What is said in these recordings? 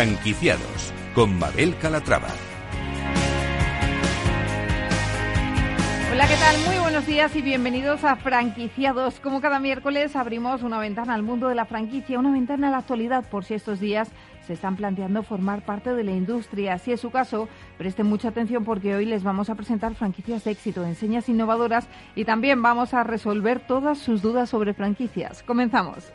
Franquiciados con Mabel Calatrava. Hola, ¿qué tal? Muy buenos días y bienvenidos a Franquiciados. Como cada miércoles abrimos una ventana al mundo de la franquicia, una ventana a la actualidad por si estos días se están planteando formar parte de la industria. Si es su caso, presten mucha atención porque hoy les vamos a presentar franquicias de éxito, enseñas innovadoras y también vamos a resolver todas sus dudas sobre franquicias. Comenzamos.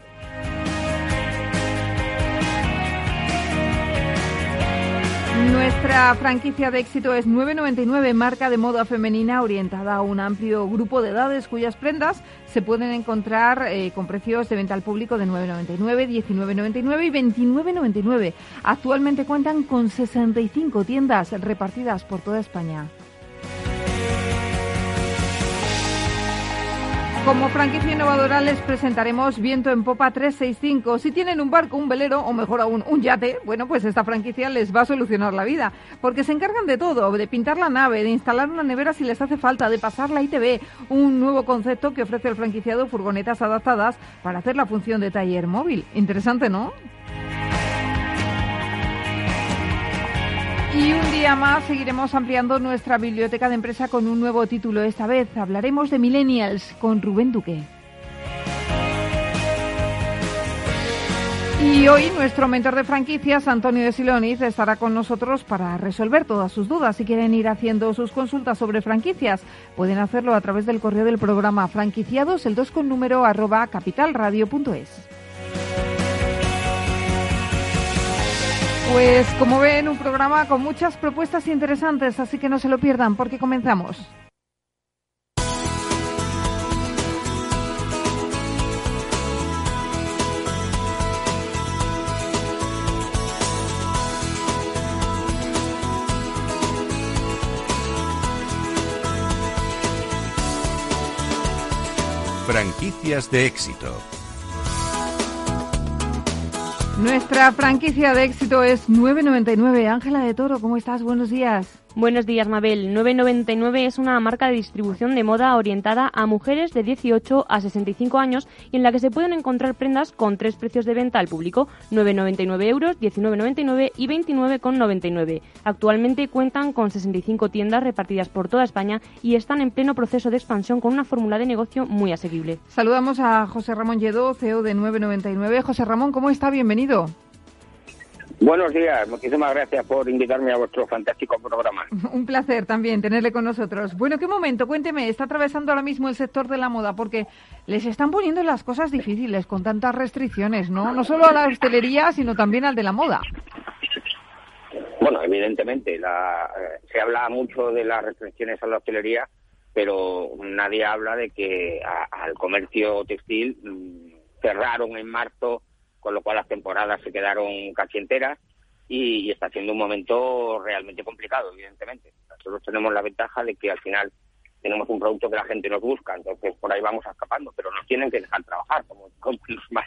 Nuestra franquicia de éxito es 999, marca de moda femenina orientada a un amplio grupo de edades cuyas prendas se pueden encontrar eh, con precios de venta al público de 9,99, 19,99 y 29,99. Actualmente cuentan con 65 tiendas repartidas por toda España. Como franquicia innovadora les presentaremos Viento en Popa 365. Si tienen un barco, un velero o mejor aún un yate, bueno, pues esta franquicia les va a solucionar la vida, porque se encargan de todo, de pintar la nave, de instalar una nevera si les hace falta, de pasar la ITV, un nuevo concepto que ofrece el franquiciado furgonetas adaptadas para hacer la función de taller móvil. Interesante, ¿no? Y un día más seguiremos ampliando nuestra biblioteca de empresa con un nuevo título. Esta vez hablaremos de Millennials con Rubén Duque. Y hoy nuestro mentor de franquicias, Antonio de Siloniz, estará con nosotros para resolver todas sus dudas. Si quieren ir haciendo sus consultas sobre franquicias, pueden hacerlo a través del correo del programa franquiciados, el 2 con número arroba capitalradio.es. Pues como ven, un programa con muchas propuestas interesantes, así que no se lo pierdan porque comenzamos. Franquicias de éxito nuestra franquicia de éxito es 999. Ángela de Toro, ¿cómo estás? Buenos días. Buenos días, Mabel. 999 es una marca de distribución de moda orientada a mujeres de 18 a 65 años y en la que se pueden encontrar prendas con tres precios de venta al público, 9,99 euros, 19,99 y 29,99. Actualmente cuentan con 65 tiendas repartidas por toda España y están en pleno proceso de expansión con una fórmula de negocio muy asequible. Saludamos a José Ramón Lledó, CEO de 999. José Ramón, ¿cómo está? Bienvenido. Buenos días, muchísimas gracias por invitarme a vuestro fantástico programa. Un placer también tenerle con nosotros. Bueno, ¿qué momento? Cuénteme, está atravesando ahora mismo el sector de la moda porque les están poniendo las cosas difíciles con tantas restricciones, ¿no? No solo a la hostelería, sino también al de la moda. Bueno, evidentemente, la, eh, se habla mucho de las restricciones a la hostelería, pero nadie habla de que al comercio textil mm, cerraron en marzo con lo cual las temporadas se quedaron casi enteras y, está siendo un momento realmente complicado, evidentemente. Nosotros tenemos la ventaja de que al final tenemos un producto que la gente nos busca, entonces por ahí vamos escapando, pero nos tienen que dejar trabajar, como, más.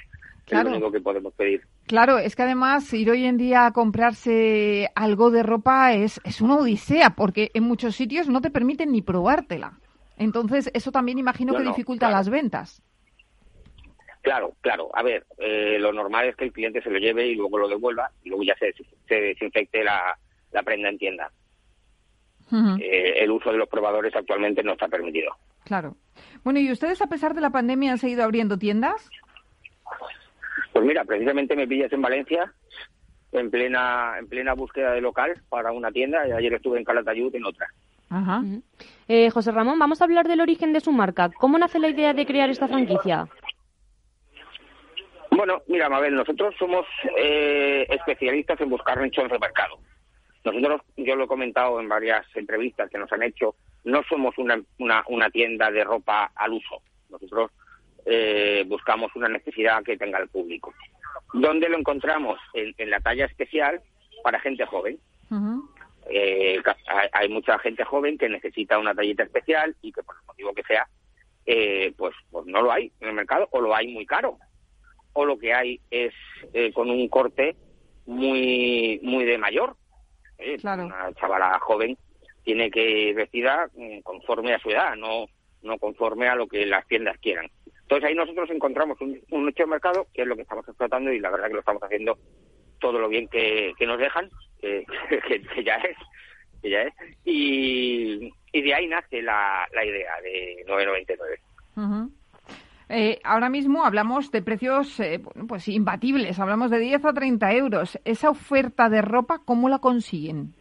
Es lo único que podemos pedir. Claro, es que además ir hoy en día a comprarse algo de ropa es, es una odisea, porque en muchos sitios no te permiten ni probártela. Entonces, eso también imagino que dificulta las ventas. Claro, claro. A ver, eh, lo normal es que el cliente se lo lleve y luego lo devuelva y luego ya se, se desinfecte la, prenda en tienda. Eh, el uso de los probadores actualmente no está permitido. Claro. Bueno, ¿y ustedes a pesar de la pandemia han seguido abriendo tiendas? Pues mira, precisamente me pillas en Valencia en plena en plena búsqueda de local para una tienda y ayer estuve en Calatayud en otra. Ajá. Eh, José Ramón, vamos a hablar del origen de su marca. ¿Cómo nace la idea de crear esta franquicia? Bueno, mira, Mabel, nosotros somos eh, especialistas en buscar nichos de mercado. Nosotros, yo lo he comentado en varias entrevistas que nos han hecho, no somos una, una, tienda de ropa al uso. Nosotros eh, buscamos una necesidad que tenga el público. ¿Dónde lo encontramos? En, la talla especial para gente joven. Eh, hay, mucha gente joven que necesita una tallita especial y que por el motivo que sea, pues, pues no lo hay en el mercado o lo hay muy caro o lo que hay es eh, con un corte muy muy de mayor. Eh, una chavala joven tiene que vestida mm, conforme a su edad, no no conforme a lo que las tiendas quieran. Entonces ahí nosotros encontramos un, un nicho de mercado que es lo que estamos explotando y la verdad que lo estamos haciendo todo lo bien que, nos dejan, que, ya es, que ya es, y, de ahí nace la, la idea de 999. Eh, ahora mismo hablamos de precios eh, pues imbatibles, hablamos de 10 a 30 euros. ¿Esa oferta de ropa cómo la consiguen?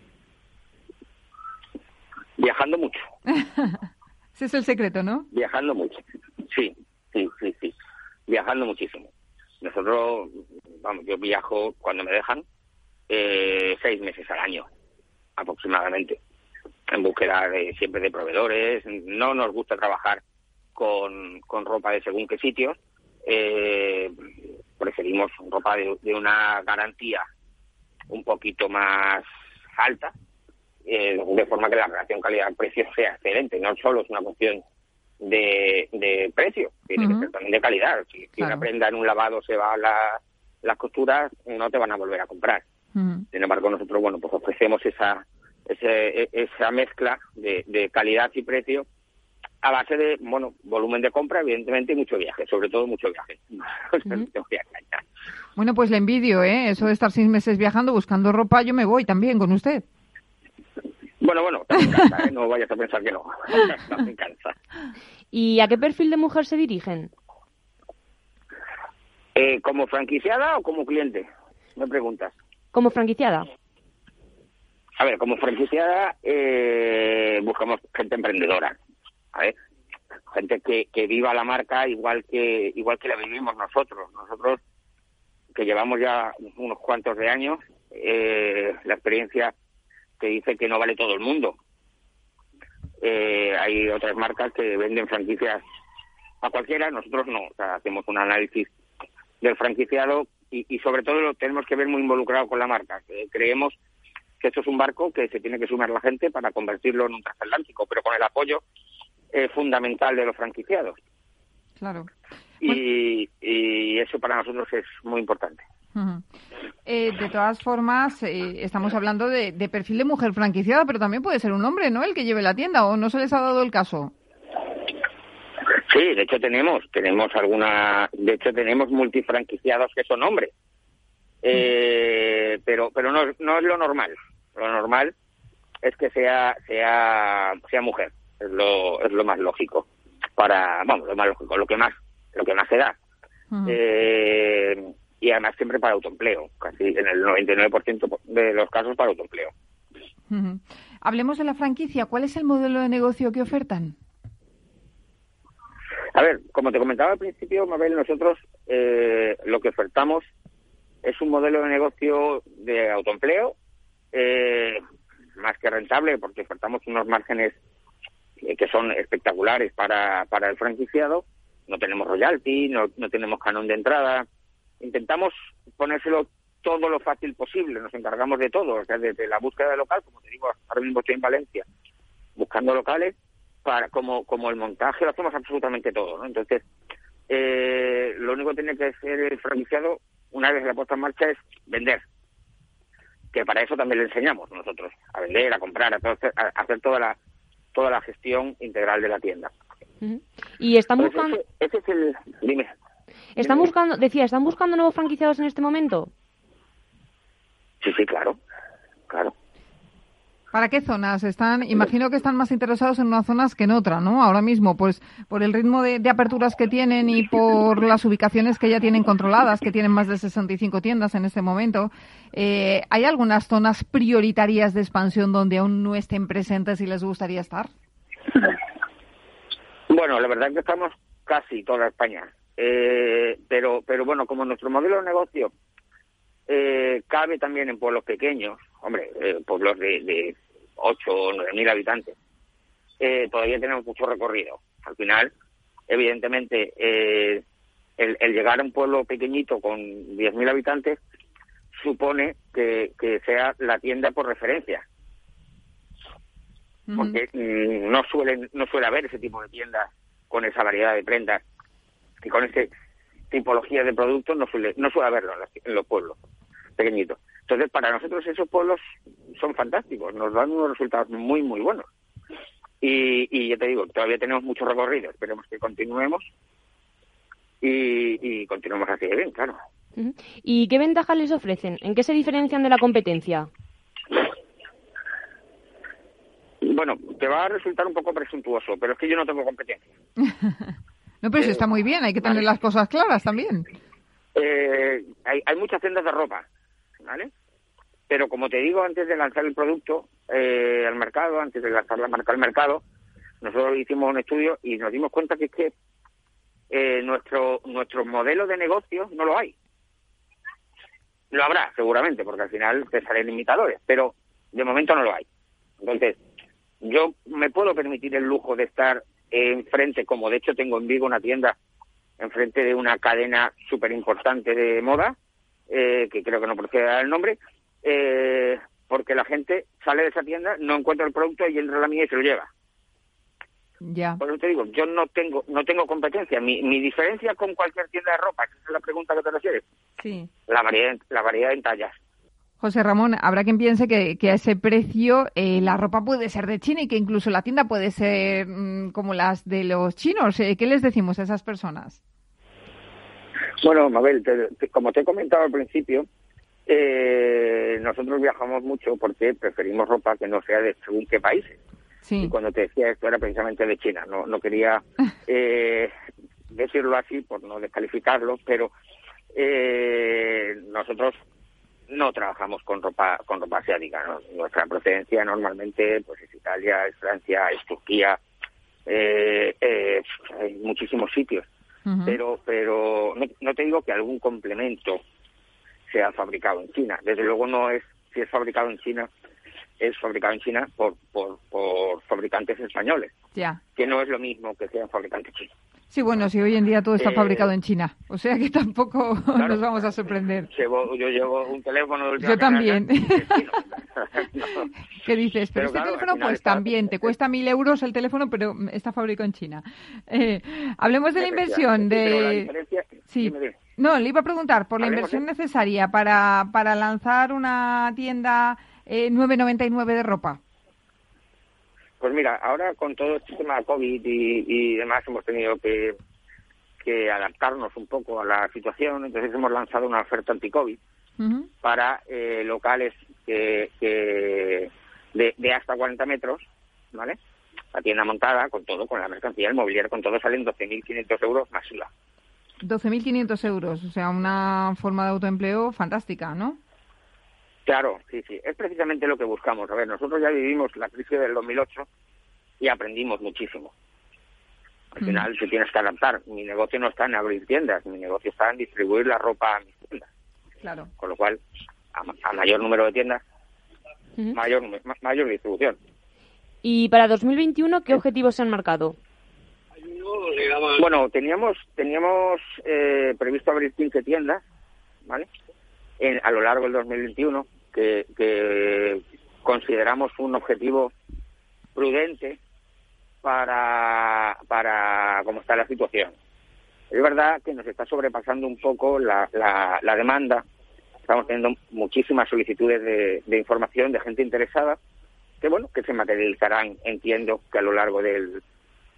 Viajando mucho. Ese es el secreto, ¿no? Viajando mucho. Sí, sí, sí, sí. Viajando muchísimo. Nosotros, vamos, yo viajo cuando me dejan eh, seis meses al año, aproximadamente, en búsqueda de, siempre de proveedores. No nos gusta trabajar con, con ropa de según qué sitios. Eh, preferimos ropa de, una garantía un poquito más alta, eh, de forma que la relación calidad-precio sea excelente. No solo es una cuestión de, de precio, tiene que ser también de calidad. Si, una prenda en un lavado se va a la, las costuras, no te van a volver a comprar. Sin embargo, nosotros bueno pues ofrecemos esa, ese, esa mezcla de, de calidad y precio a base de, bueno, volumen de compra, evidentemente, y mucho viaje, sobre todo mucho viaje. bueno, pues le envidio, ¿eh? Eso de estar seis meses viajando buscando ropa, yo me voy también con usted. Bueno, bueno, ¿eh? no vayas a pensar que no. me cansa. ¿Y a qué perfil de mujer se dirigen? Eh, ¿Como franquiciada o como cliente? Me preguntas. Como franquiciada. A ver, como franquiciada eh, buscamos gente emprendedora, Gente que, que viva la marca igual que igual que la vivimos nosotros. Nosotros que llevamos ya unos cuantos de años, eh, la experiencia que dice que no vale todo el mundo. Eh, hay otras marcas que venden franquicias a cualquiera, nosotros no. O sea, hacemos un análisis del franquiciado y, y sobre todo lo tenemos que ver muy involucrado con la marca. creemos que esto es un barco que se tiene que sumar la gente para convertirlo en un transatlántico, pero con el apoyo eh, fundamental de los franquiciados. Claro. Y, eso para nosotros es muy importante. Eh, de todas formas, eh, estamos hablando de, perfil de mujer franquiciada, pero también puede ser un hombre, ¿no? El que lleve la tienda, ¿o no se les ha dado el caso? Sí, de hecho tenemos, tenemos alguna, de hecho tenemos multifranquiciados que son hombres, pero pero no, no es lo normal. Lo normal es que sea sea sea mujer es lo, es lo más lógico para, vamos, lo más lógico, lo que más, lo que más se da. eh, y además siempre para autoempleo, casi en el 99% de los casos para autoempleo. Hablemos de la franquicia. ¿Cuál es el modelo de negocio que ofertan? A ver, como te comentaba al principio, Mabel, nosotros eh, lo que ofertamos es un modelo de negocio de autoempleo eh, más que rentable porque ofertamos unos márgenes que son espectaculares para, para el franquiciado. No tenemos royalty, no, no tenemos canon de entrada. Intentamos ponérselo todo lo fácil posible, nos encargamos de todo, o sea, desde la búsqueda de local, como te digo, ahora mismo estoy en Valencia, buscando locales, para como, como el montaje lo hacemos absolutamente todo, ¿no? Entonces, eh, lo único que tiene que hacer el franquiciado, una vez la puesta en marcha, es vender. Que para eso también le enseñamos nosotros, a vender, a comprar, a, a hacer toda la, toda la gestión integral de la tienda. Y están buscando... Ese, es el... Dime. ¿Están buscando, decía, ¿están buscando nuevos franquiciados en este momento? Sí, sí, claro, claro. ¿Para qué zonas están? Imagino que están más interesados en unas zonas que en otra, ¿no? Ahora mismo, pues por el ritmo de, aperturas que tienen y por las ubicaciones que ya tienen controladas, que tienen más de 65 tiendas en este momento, eh, ¿hay algunas zonas prioritarias de expansión donde aún no estén presentes y les gustaría estar? Bueno, la verdad es que estamos casi toda España, eh, pero, pero bueno, como nuestro modelo de negocio eh, cabe también en pueblos pequeños, hombre, pueblos de, de 8 o 9 mil habitantes, eh, todavía tenemos mucho recorrido. Al final, evidentemente, eh, el, llegar a un pueblo pequeñito con 10.000 habitantes supone que, sea la tienda por referencia. Porque mm, no, suelen, no suele haber ese tipo de tiendas con esa variedad de prendas y con esa tipología de productos, no suele, no suele haberlo en los pueblos pequeñitos. Entonces, para nosotros esos pueblos son fantásticos, nos dan unos resultados muy, muy buenos. Y, y ya te digo, todavía tenemos mucho recorrido, esperemos que continuemos y, y continuemos así de bien, claro. ¿Y qué ventajas les ofrecen? ¿En qué se diferencian de la competencia? Bueno, te va a resultar un poco presuntuoso, pero es que yo no tengo competencia. no, pero eso está muy bien, hay que tener las cosas claras también. Eh, hay, hay muchas tiendas de ropa, ¿vale? Pero como te digo, antes de lanzar el producto eh, al mercado, antes de lanzar la marca al mercado, nosotros hicimos un estudio y nos dimos cuenta que es que eh, nuestro nuestro modelo de negocio no lo hay. Lo habrá, seguramente, porque al final te salen imitadores, pero de momento no lo hay. Entonces, yo me puedo permitir el lujo de estar enfrente, como de hecho tengo en Vigo una tienda enfrente de una cadena súper importante de moda, eh, que creo que no procede el nombre, eh, porque la gente sale de esa tienda, no encuentra el producto y entra a la mía y se lo lleva. Ya. Por eso te digo, yo no tengo no tengo competencia. Mi, mi diferencia con cualquier tienda de ropa, esa es la pregunta que te refieres, Sí. la variedad, la variedad en tallas. José Ramón, habrá quien piense que, que a ese precio eh, la ropa puede ser de China y que incluso la tienda puede ser mm, como las de los chinos. Eh, ¿Qué les decimos a esas personas? Bueno, Mabel, te- te- como te he comentado al principio, eh, nosotros viajamos mucho porque preferimos ropa que no sea de según qué países. Sí. Y cuando te decía esto era precisamente de China. No, no quería eh, decirlo así por no descalificarlo, pero eh, nosotros no trabajamos con ropa con ropa asiática. ¿no? Nuestra procedencia normalmente pues es Italia, es Francia, es Turquía, eh, eh, hay muchísimos sitios. Pero pero no, no te digo que algún complemento sea fabricado en China. Desde luego no es si es fabricado en China es fabricado en China por, por, por fabricantes españoles, que no es lo mismo que sean fabricantes chinos. Sí, bueno, si hoy en día todo está Eh, fabricado en China. O sea que tampoco Claro. nos vamos a sorprender. Llevo, yo llevo un teléfono de Yo también. No. ¿Qué dices? Pero, Pero este claro, teléfono, pues está- también, te cuesta mil euros el teléfono, pero está fabricado en China. Eh, hablemos de la inversión de... Sí. No, le iba a preguntar por la inversión necesaria para, para lanzar una tienda eh, 9.99 de ropa. Pues mira, ahora con todo este tema COVID y, y demás hemos tenido que, que adaptarnos un poco a la situación, entonces hemos lanzado una oferta anti-COVID para eh, locales que, que de, de hasta 40 metros, ¿vale? La tienda montada con todo, con la mercancía, el mobiliario, con todo, salen 12.500 euros masiva. 12.500 euros, o sea, una forma de autoempleo fantástica, ¿no? Claro, sí, sí, es precisamente lo que buscamos. A ver, nosotros ya vivimos la crisis del 2008 y aprendimos muchísimo. Al Mm. final te tienes que adaptar. Mi negocio no está en abrir tiendas, mi negocio está en distribuir la ropa a mis tiendas. Claro. Con lo cual, a, ma- a mayor número de tiendas, mayor, ma- mayor distribución. ¿Y para 2021 qué objetivos se han marcado? Bueno, teníamos teníamos eh, previsto abrir 15 tiendas, ¿vale? En- a lo largo del 2021, que, consideramos un objetivo prudente para, para cómo está la situación. Es verdad que nos está sobrepasando un poco la, la, la demanda. Estamos teniendo muchísimas solicitudes de, de información de gente interesada que, bueno, que se materializarán, entiendo, que a lo largo del,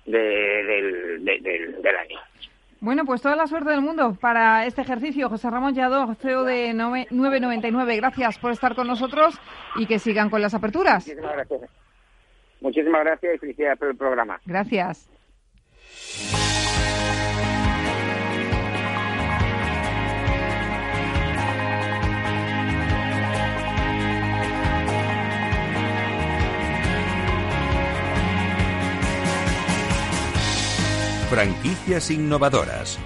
de- del, de- del, del año. Bueno, pues toda la suerte del mundo para este ejercicio. José Ramón Lladó, CEO de Nove- 999, gracias por estar con nosotros y que sigan con las aperturas. Muchísimas gracias. Muchísimas gracias y felicidades por el programa. Gracias. Franquicias innovadoras.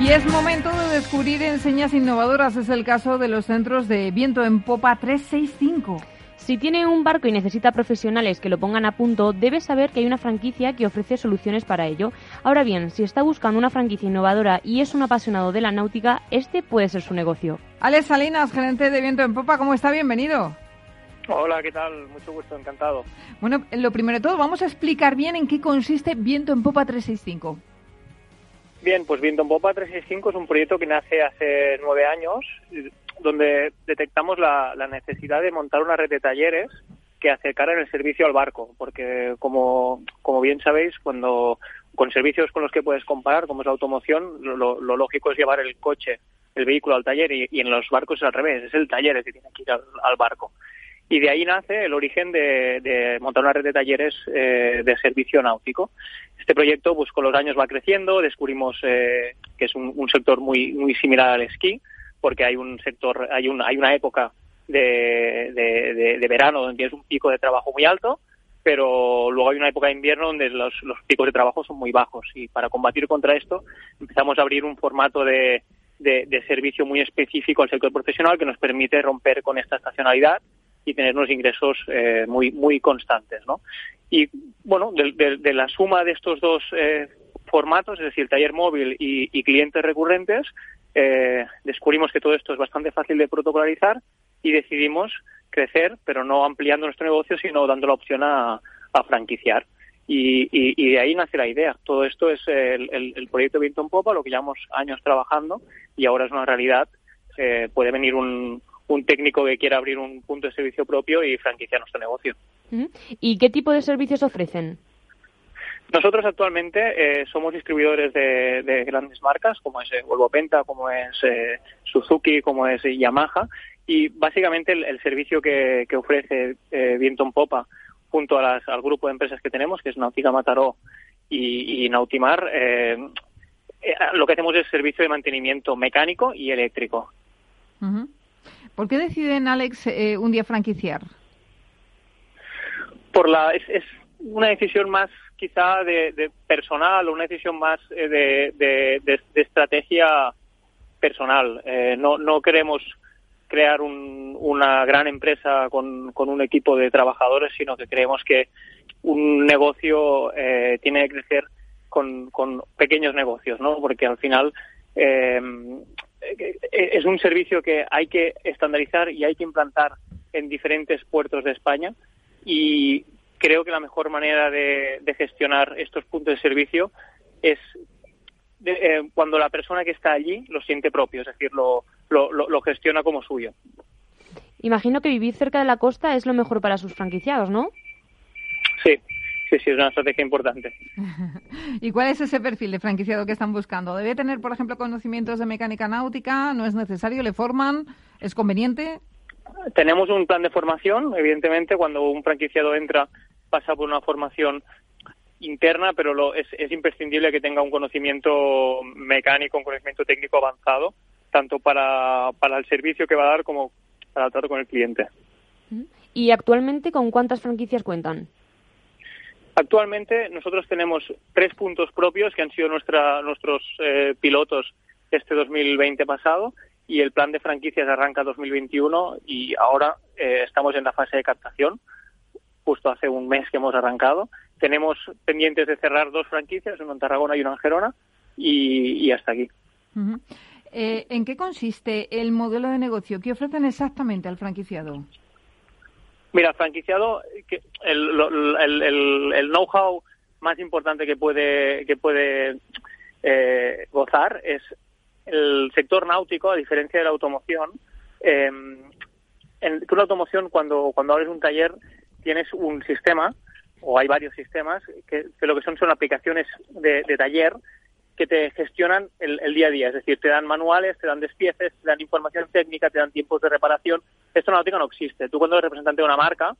Y es momento de descubrir enseñas innovadoras. Es el caso de los centros de viento en popa 365. Si tiene un barco y necesita profesionales que lo pongan a punto, debe saber que hay una franquicia que ofrece soluciones para ello. Ahora bien, si está buscando una franquicia innovadora y es un apasionado de la náutica, este puede ser su negocio. Alex Salinas, gerente de viento en popa, ¿cómo está? Bienvenido. Hola, ¿qué tal? Mucho gusto, encantado. Bueno, lo primero de todo, vamos a explicar bien en qué consiste viento en popa 365. Bien, pues Viento en Popa 365 es un proyecto que nace hace nueve años, donde detectamos la, la necesidad de montar una red de talleres que acercaran el servicio al barco, porque como, como bien sabéis, cuando con servicios con los que puedes comparar, como es la automoción, lo, lógico es llevar el coche, el vehículo al taller y, en los barcos es al revés, es el taller el que tiene que ir al, barco. Y de ahí nace el origen de, montar una red de talleres eh, de servicio náutico. Este proyecto, pues con los años va creciendo, descubrimos eh, que es un, sector muy, muy similar al esquí, porque hay un sector, hay, un, hay una época de, de verano donde tienes un pico de trabajo muy alto, pero luego hay una época de invierno donde los, picos de trabajo son muy bajos y para combatir contra esto empezamos a abrir un formato de, servicio muy específico al sector profesional que nos permite romper con esta estacionalidad y tener unos ingresos eh, muy muy constantes, ¿no? Y bueno, de, la suma de estos dos eh, formatos, es decir, taller móvil y, clientes recurrentes, eh, descubrimos que todo esto es bastante fácil de protocolarizar y decidimos crecer, pero no ampliando nuestro negocio, sino dando la opción a, franquiciar. Y, de ahí nace la idea. Todo esto es el, proyecto Vinton Popa, lo que llevamos años trabajando y ahora es una realidad. Eh, puede venir un, técnico que quiera abrir un punto de servicio propio y franquiciar nuestro negocio. ¿Y qué tipo de servicios ofrecen? Nosotros actualmente eh, somos distribuidores de, grandes marcas, como es eh, Volvo Penta, como es Suzuki, como es Yamaha, y básicamente el, servicio que, ofrece eh, Vienton Popa junto a al grupo de empresas que tenemos, que es Nautica Mataró y, Nautimar, eh, eh, lo que hacemos es servicio de mantenimiento mecánico y eléctrico. ¿Por qué deciden, Alex, eh, un día franquiciar? Por la, es, una decisión más quizá de, personal o una decisión más de, de, estrategia personal. no, no queremos crear una gran empresa con, un equipo de trabajadores, sino que creemos que un negocio eh, tiene que crecer con, pequeños negocios, ¿no? Porque al final eh, es un servicio que hay que estandarizar y hay que implantar en diferentes puertos de España y creo que la mejor manera de, gestionar estos puntos de servicio es eh, cuando la persona que está allí lo siente propio, es decir, lo, lo, gestiona como suyo. Imagino que vivir cerca de la costa es lo mejor para sus franquiciados, ¿no? Sí, sí, sí, es una estrategia importante. ¿Y cuál es ese perfil de franquiciado que están buscando? ¿Debe tener, por ejemplo, conocimientos de mecánica náutica? ¿No es necesario? ¿Le forman? ¿Es conveniente? Tenemos un plan de formación, evidentemente, cuando un franquiciado entra pasa por una formación interna, pero lo, es, es imprescindible que tenga un conocimiento mecánico, un conocimiento técnico avanzado tanto para, para el servicio que va a dar como para el trato con el cliente. ¿Y actualmente con cuántas franquicias cuentan? Actualmente nosotros tenemos tres puntos propios que han sido nuestra, nuestros eh, pilotos este 2020 pasado y el plan de franquicias arranca 2021 y ahora eh, estamos en la fase de captación, justo hace un mes que hemos arrancado. Tenemos pendientes de cerrar dos franquicias, una en Tarragona y una en Gerona y, hasta aquí. Eh, ¿En qué consiste el modelo de negocio? ¿Qué ofrecen exactamente al franquiciado? Mira, franquiciado, el, know-how más importante que puede, que puede eh, gozar es el sector náutico, a diferencia de la automoción. Eh, en la automoción, cuando, cuando abres un taller, tienes un sistema, o hay varios sistemas, que, lo que son son aplicaciones de taller que te gestionan el, día a día, es decir, te dan manuales, te dan despieces, te dan información técnica, te dan tiempos de reparación. Esto en la náutica no existe. Tú cuando eres representante de una marca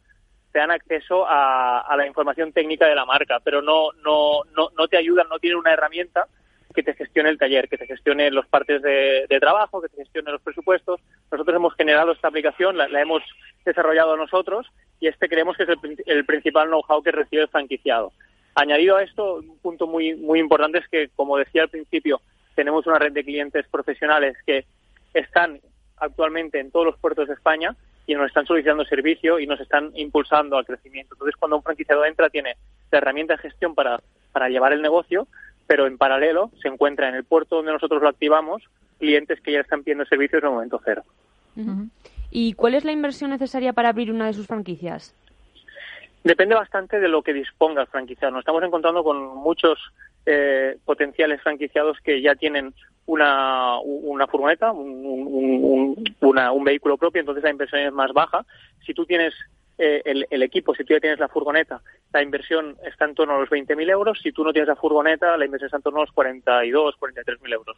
te dan acceso a, la información técnica de la marca, pero no, no, no, no te ayudan, no tienen una herramienta que te gestione el taller, que te gestione los partes de, trabajo, que te gestione los presupuestos. Nosotros hemos generado esta aplicación, la, hemos desarrollado nosotros y este creemos que es el, el principal know-how que recibe el franquiciado. Añadido a esto, un punto muy, muy importante es que, como decía al principio, tenemos una red de clientes profesionales que están actualmente en todos los puertos de España y nos están solicitando servicio y nos están impulsando al crecimiento. Entonces, cuando un franquiciado entra, tiene la herramienta de gestión para, para llevar el negocio, pero en paralelo se encuentra en el puerto donde nosotros lo activamos clientes que ya están pidiendo servicios en el momento cero. ¿Y cuál es la inversión necesaria para abrir una de sus franquicias? Depende bastante de lo que disponga el franquiciado. Nos estamos encontrando con muchos eh, potenciales franquiciados que ya tienen una, una furgoneta, un, un, vehículo propio, entonces la inversión es más baja. Si tú tienes eh, el, equipo, si tú ya tienes la furgoneta, la inversión está en torno a los 20.000 euros. Si tú no tienes la furgoneta, la inversión está en torno a los 42, 43.000 euros.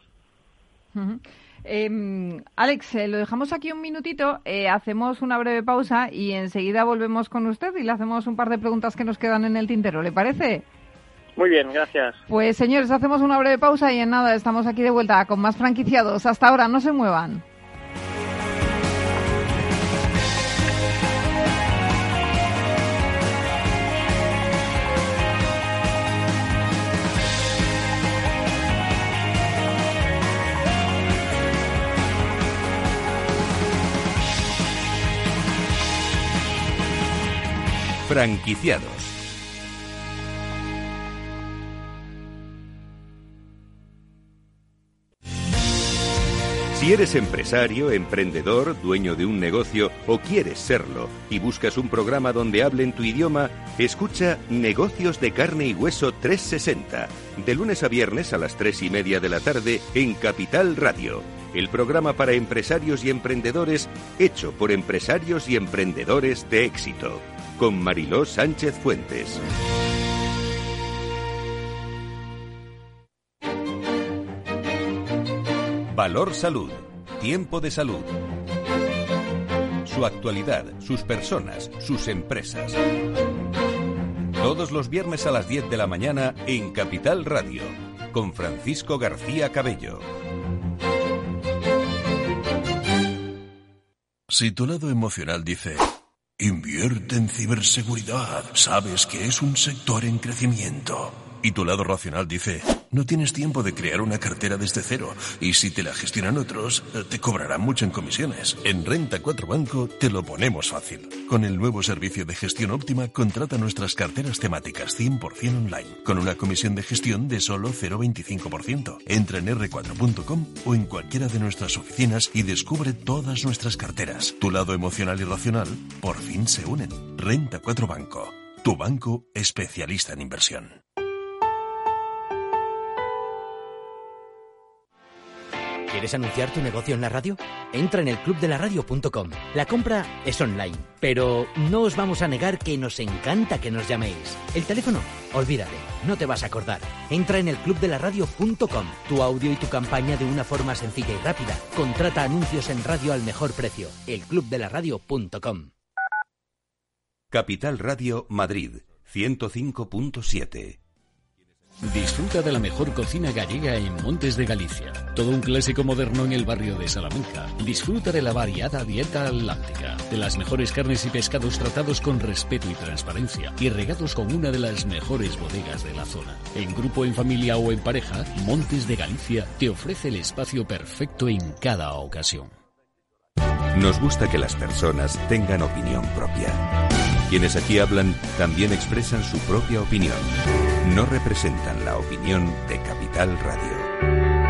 Em, Alex, eh, lo dejamos aquí un minutito, eh, hacemos una breve pausa y enseguida volvemos con usted y le hacemos un par de preguntas que nos quedan en el tintero, ¿le parece? Muy bien, gracias. Pues señores, hacemos una breve pausa y en nada, estamos aquí de vuelta con más franquiciados. Hasta ahora, no se muevan. Franquiciados. Si eres empresario, emprendedor, dueño de un negocio o quieres serlo y buscas un programa donde hablen tu idioma, escucha Negocios de Carne y Hueso 360, de lunes a viernes a las 3 y media de la tarde en Capital Radio, el programa para empresarios y emprendedores hecho por empresarios y emprendedores de éxito con Mariló Sánchez Fuentes. Valor Salud. Tiempo de salud. Su actualidad, sus personas, sus empresas. Todos los viernes a las 10 de la mañana en Capital Radio, con Francisco García Cabello. Si tu lado emocional dice... Invierte en ciberseguridad. Sabes que es un sector en crecimiento. Y tu lado racional dice, no tienes tiempo de crear una cartera desde cero y si te la gestionan otros, eh, te cobrarán mucho en comisiones. En Renta 4 Banco te lo ponemos fácil. Con el nuevo servicio de gestión óptima, contrata nuestras carteras temáticas 100% online, con una comisión de gestión de solo 0,25%. Entra en r4.com o en cualquiera de nuestras oficinas y descubre todas nuestras carteras. Tu lado emocional y racional por fin se unen. Renta 4 Banco, tu banco especialista en inversión. ¿Quieres anunciar tu negocio en la radio? Entra en el clubdelaradio.com. La compra es online, pero no os vamos a negar que nos encanta que nos llaméis. El teléfono, olvídate, no te vas a acordar. Entra en el clubdelaradio.com. Tu audio y tu campaña de una forma sencilla y rápida. Contrata anuncios en radio al mejor precio. Elclubdelaradio.com. Capital Radio Madrid 105.7 Disfruta de la mejor cocina gallega en Montes de Galicia. Todo un clásico moderno en el barrio de Salamanca. Disfruta de la variada dieta atlántica, de las mejores carnes y pescados tratados con respeto y transparencia y regados con una de las mejores bodegas de la zona. En grupo, en familia o en pareja, Montes de Galicia te ofrece el espacio perfecto en cada ocasión. Nos gusta que las personas tengan opinión propia. Quienes aquí hablan también expresan su propia opinión no representan la opinión de Capital Radio.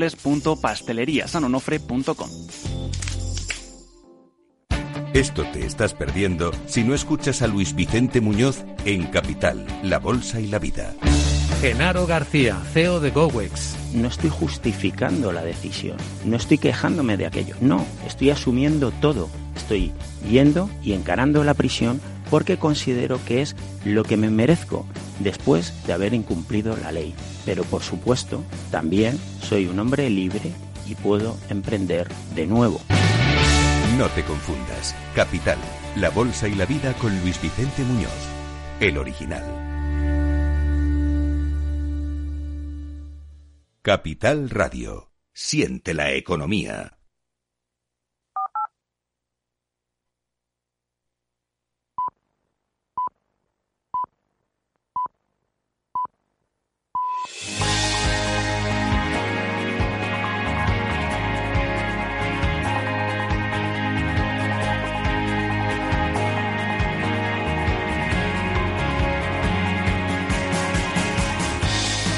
www.pasteleriasanonofre.com. Esto te estás perdiendo si no escuchas a Luis Vicente Muñoz en Capital, La Bolsa y la Vida. Genaro García, CEO de GoWex. No estoy justificando la decisión, no estoy quejándome de aquello, no, estoy asumiendo todo. Estoy yendo y encarando la prisión porque considero que es lo que me merezco después de haber incumplido la ley. Pero por supuesto, también soy un hombre libre y puedo emprender de nuevo. No te confundas. Capital, la bolsa y la vida con Luis Vicente Muñoz, el original. Capital Radio. Siente la economía.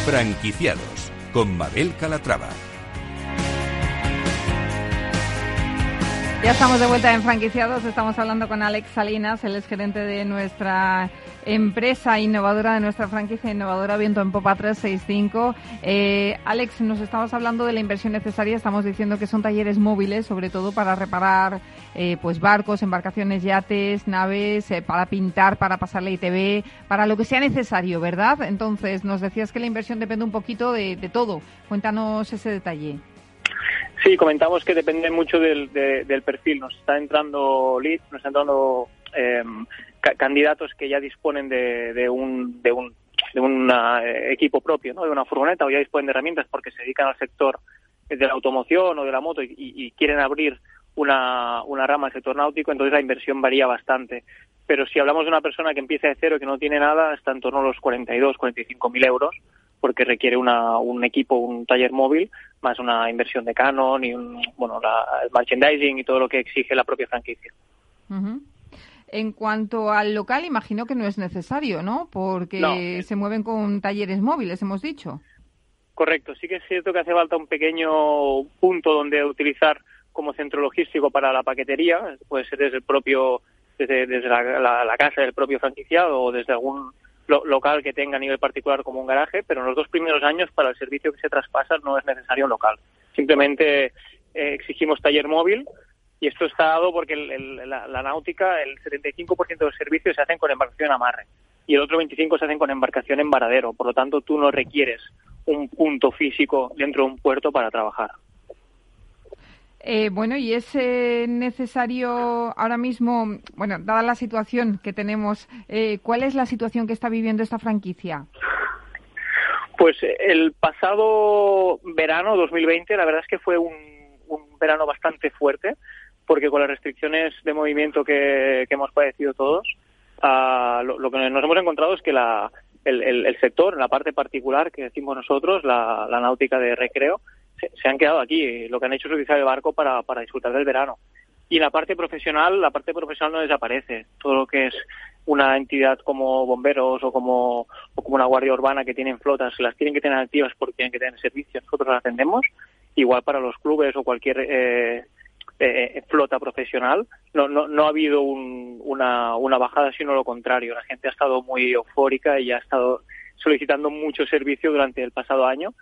Franquiciados con Mabel Calatrava. Ya estamos de vuelta en franquiciados. Estamos hablando con Alex Salinas, él es gerente de nuestra empresa innovadora, de nuestra franquicia innovadora Viento en Popa 365. Eh, Alex, nos estamos hablando de la inversión necesaria. Estamos diciendo que son talleres móviles, sobre todo para reparar eh, pues barcos, embarcaciones, yates, naves, eh, para pintar, para pasar la ITV, para lo que sea necesario, ¿verdad? Entonces, nos decías que la inversión depende un poquito de, de todo. Cuéntanos ese detalle. Sí, comentamos que depende mucho del, del perfil. Nos está entrando leads, nos están entrando eh, candidatos que ya disponen de, de un, de un de un eh, equipo propio, ¿no? de una furgoneta o ya disponen de herramientas porque se dedican al sector de la automoción o de la moto y, quieren abrir una, una rama del sector náutico, entonces la inversión varía bastante. Pero si hablamos de una persona que empieza de cero y que no tiene nada, está en torno a los 42, 45 mil euros porque requiere una, un equipo, un taller móvil, más una inversión de Canon y un, bueno, el merchandising y todo lo que exige la propia franquicia. En cuanto al local, imagino que no es necesario, ¿no? Porque se mueven con talleres móviles, hemos dicho. Correcto, sí que es cierto que hace falta un pequeño punto donde utilizar como centro logístico para la paquetería, puede ser desde el propio, desde, desde la, la casa del propio franquiciado o desde algún local que tenga a nivel particular como un garaje, pero en los dos primeros años para el servicio que se traspasa no es necesario un local. Simplemente eh, exigimos taller móvil y esto está dado porque la, náutica, el 75% de los servicios se hacen con embarcación amarre y el otro 25% se hacen con embarcación en varadero. Por lo tanto, tú no requieres un punto físico dentro de un puerto para trabajar. Eh, bueno, y es eh, necesario ahora mismo, bueno, dada la situación que tenemos, eh, ¿cuál es la situación que está viviendo esta franquicia? Pues el pasado verano 2020, la verdad es que fue un, verano bastante fuerte, porque con las restricciones de movimiento que, hemos padecido todos, ah, lo, que nos hemos encontrado es que la, el, el, sector, en la parte particular que decimos nosotros, la náutica de recreo, se, han quedado aquí. Lo que han hecho es utilizar el barco para, para disfrutar del verano. Y la parte profesional, la parte profesional no desaparece. Todo lo que es una entidad como bomberos o como, o como una guardia urbana que tienen flotas, las tienen que tener activas porque tienen que tener servicio, nosotros las atendemos. Igual para los clubes o cualquier eh, eh, flota profesional, no, no, no ha habido una, una bajada, sino lo contrario. La gente ha estado muy eufórica y ha estado solicitando mucho servicio durante el pasado año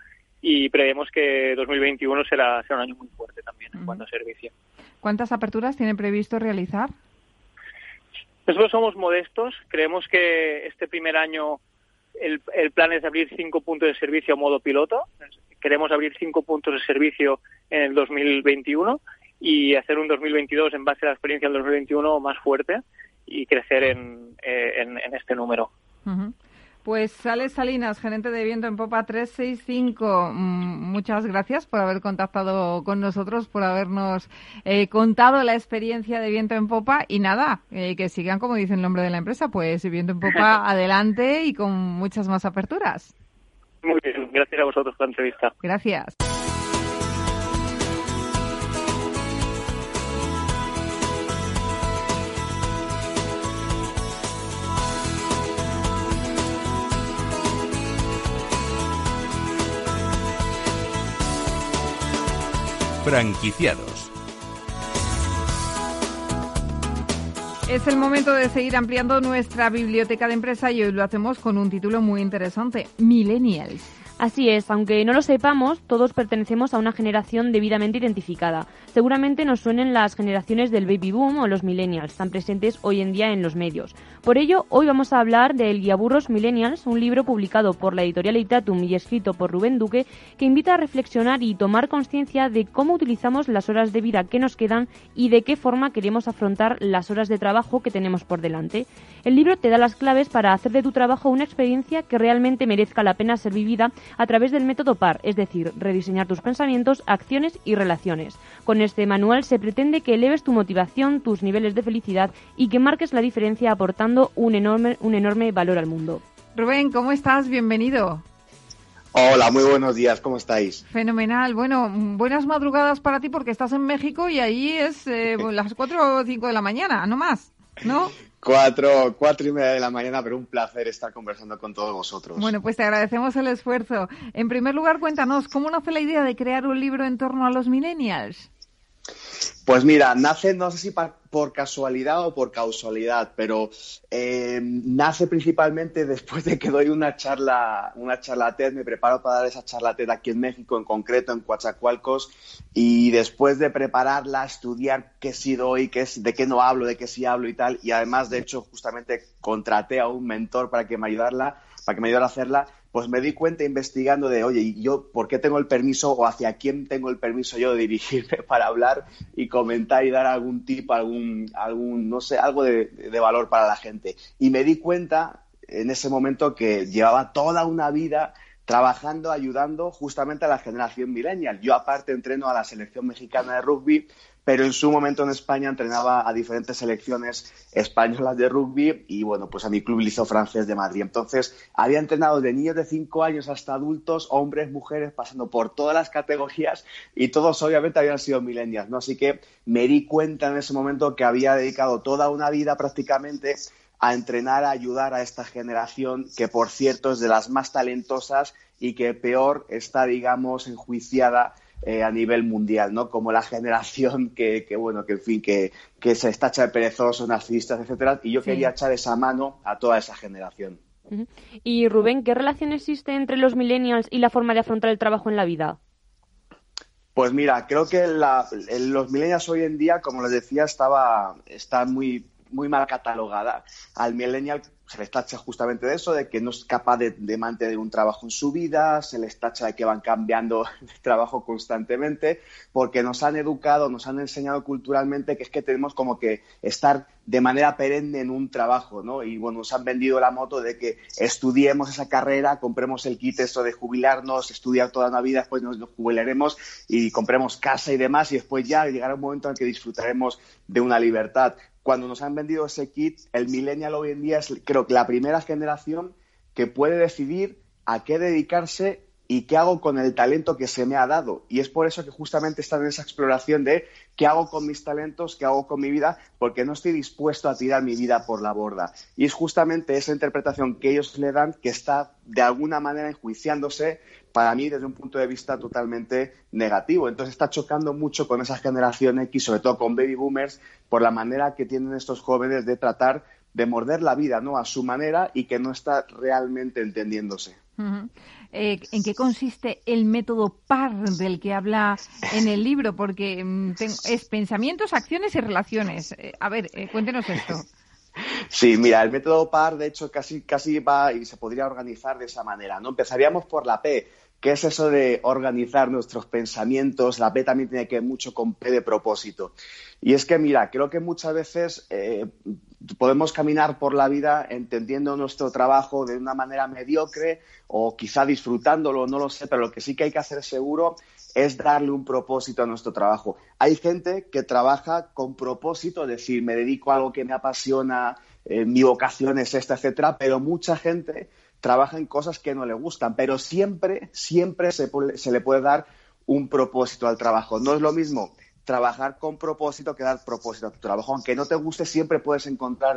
y prevemos que 2021 será, será un año muy fuerte también en cuanto a servicio. ¿Cuántas aperturas tiene previsto realizar? Nosotros somos modestos, creemos que este primer año el, el plan es abrir cinco puntos de servicio a modo piloto, queremos abrir cinco puntos de servicio en el 2021 y hacer un 2022 en base a la experiencia del 2021 más fuerte y crecer en, eh, en, este número. Pues Alex Salinas, gerente de viento en Popa 365, mm, muchas gracias por haber contactado con nosotros, por habernos eh, contado la experiencia de viento en Popa y nada, eh, que sigan como dice el nombre de la empresa, pues viento en Popa adelante y con muchas más aperturas. Muy bien, gracias a vosotros por la entrevista. Gracias. Franquiciados. Es el momento de seguir ampliando nuestra biblioteca de empresa y hoy lo hacemos con un título muy interesante, Millennials. Así es, aunque no lo sepamos, todos pertenecemos a una generación debidamente identificada. Seguramente nos suenen las generaciones del baby boom o los millennials, tan presentes hoy en día en los medios. Por ello, hoy vamos a hablar de El Guiaburros Millennials, un libro publicado por la editorial Itatum y escrito por Rubén Duque, que invita a reflexionar y tomar conciencia de cómo utilizamos las horas de vida que nos quedan y de qué forma queremos afrontar las horas de trabajo que tenemos por delante. El libro te da las claves para hacer de tu trabajo una experiencia que realmente merezca la pena ser vivida a través del método PAR, es decir, rediseñar tus pensamientos, acciones y relaciones. Con este manual se pretende que eleves tu motivación, tus niveles de felicidad y que marques la diferencia aportando un enorme, un enorme valor al mundo. Rubén, ¿cómo estás? Bienvenido. Hola, muy buenos días, ¿cómo estáis? Fenomenal. Bueno, buenas madrugadas para ti porque estás en México y ahí es eh, las 4 o 5 de la mañana, no más, ¿no? Cuatro, cuatro y media de la mañana, pero un placer estar conversando con todos vosotros. Bueno, pues te agradecemos el esfuerzo. En primer lugar, cuéntanos, ¿cómo nace la idea de crear un libro en torno a los millennials? Pues mira, nace, no sé si por casualidad o por causalidad, pero eh, nace principalmente después de que doy una charla, una charla TED, me preparo para dar esa charla TED aquí en México, en concreto en Coatzacoalcos, y después de prepararla, estudiar qué sí doy, qué de qué no hablo, de qué sí hablo y tal, y además, de hecho, justamente contraté a un mentor para que me ayudara, para que me ayudara a hacerla, pues me di cuenta investigando de, oye, ¿y yo por qué tengo el permiso o hacia quién tengo el permiso yo de dirigirme para hablar y comentar y dar algún tip, algún, algún no sé, algo de, de valor para la gente? Y me di cuenta en ese momento que llevaba toda una vida trabajando, ayudando justamente a la generación millennial. Yo aparte entreno a la selección mexicana de rugby pero en su momento en España entrenaba a diferentes selecciones españolas de rugby y bueno, pues a mi club Liceo Francés de Madrid. Entonces, había entrenado de niños de 5 años hasta adultos, hombres, mujeres, pasando por todas las categorías y todos obviamente habían sido milenias, ¿no? Así que me di cuenta en ese momento que había dedicado toda una vida prácticamente a entrenar, a ayudar a esta generación que, por cierto, es de las más talentosas y que peor está, digamos, enjuiciada eh, a nivel mundial, ¿no? Como la generación que, que bueno, que en fin, que, que se está de perezosos, narcisistas, etcétera, y yo quería echar esa mano a toda esa generación. Y Rubén, ¿qué relación existe entre los millennials y la forma de afrontar el trabajo en la vida? Pues mira, creo que los millennials hoy en día, como les decía, estaba, está muy, muy mal catalogada. Al millennial se les tacha justamente de eso, de que no es capaz de, mantener un trabajo en su vida, se les tacha de que van cambiando de trabajo constantemente, porque nos han educado, nos han enseñado culturalmente que es que tenemos como que estar de manera perenne en un trabajo, ¿no? Y bueno, nos han vendido la moto de que estudiemos esa carrera, compremos el kit eso de jubilarnos, estudiar toda la vida, después nos, nos jubilaremos y compremos casa y demás, y después ya llegará un momento en que disfrutaremos de una libertad cuando nos han vendido ese kit, el millennial hoy en día es creo que la primera generación que puede decidir a qué dedicarse y qué hago con el talento que se me ha dado. Y es por eso que justamente están en esa exploración de qué hago con mis talentos, qué hago con mi vida, porque no estoy dispuesto a tirar mi vida por la borda. Y es justamente esa interpretación que ellos le dan que está de alguna manera enjuiciándose para mí desde un punto de vista totalmente negativo. Entonces está chocando mucho con esa generación X, sobre todo con baby boomers, por la manera que tienen estos jóvenes de tratar de morder la vida ¿no? a su manera y que no está realmente entendiéndose. Eh, ¿En qué consiste el método PAR del que habla en el libro? Porque mm, es pensamientos, acciones y relaciones. Eh, a ver, eh, cuéntenos esto. Sí, mira, el método PAR, de hecho, casi, casi va y se podría organizar de esa manera. ¿no? Empezaríamos por la P, que es eso de organizar nuestros pensamientos. La P también tiene que ver mucho con P de propósito. Y es que, mira, creo que muchas veces eh, podemos caminar por la vida entendiendo nuestro trabajo de una manera mediocre o quizá disfrutándolo, no lo sé, pero lo que sí que hay que hacer seguro es darle un propósito a nuestro trabajo. Hay gente que trabaja con propósito, es decir, me dedico a algo que me apasiona, eh, mi vocación es esta, etcétera, pero mucha gente trabaja en cosas que no le gustan, pero siempre, siempre se, se le puede dar un propósito al trabajo. No es lo mismo trabajar con propósito que dar propósito a tu trabajo. Aunque no te guste, siempre puedes encontrar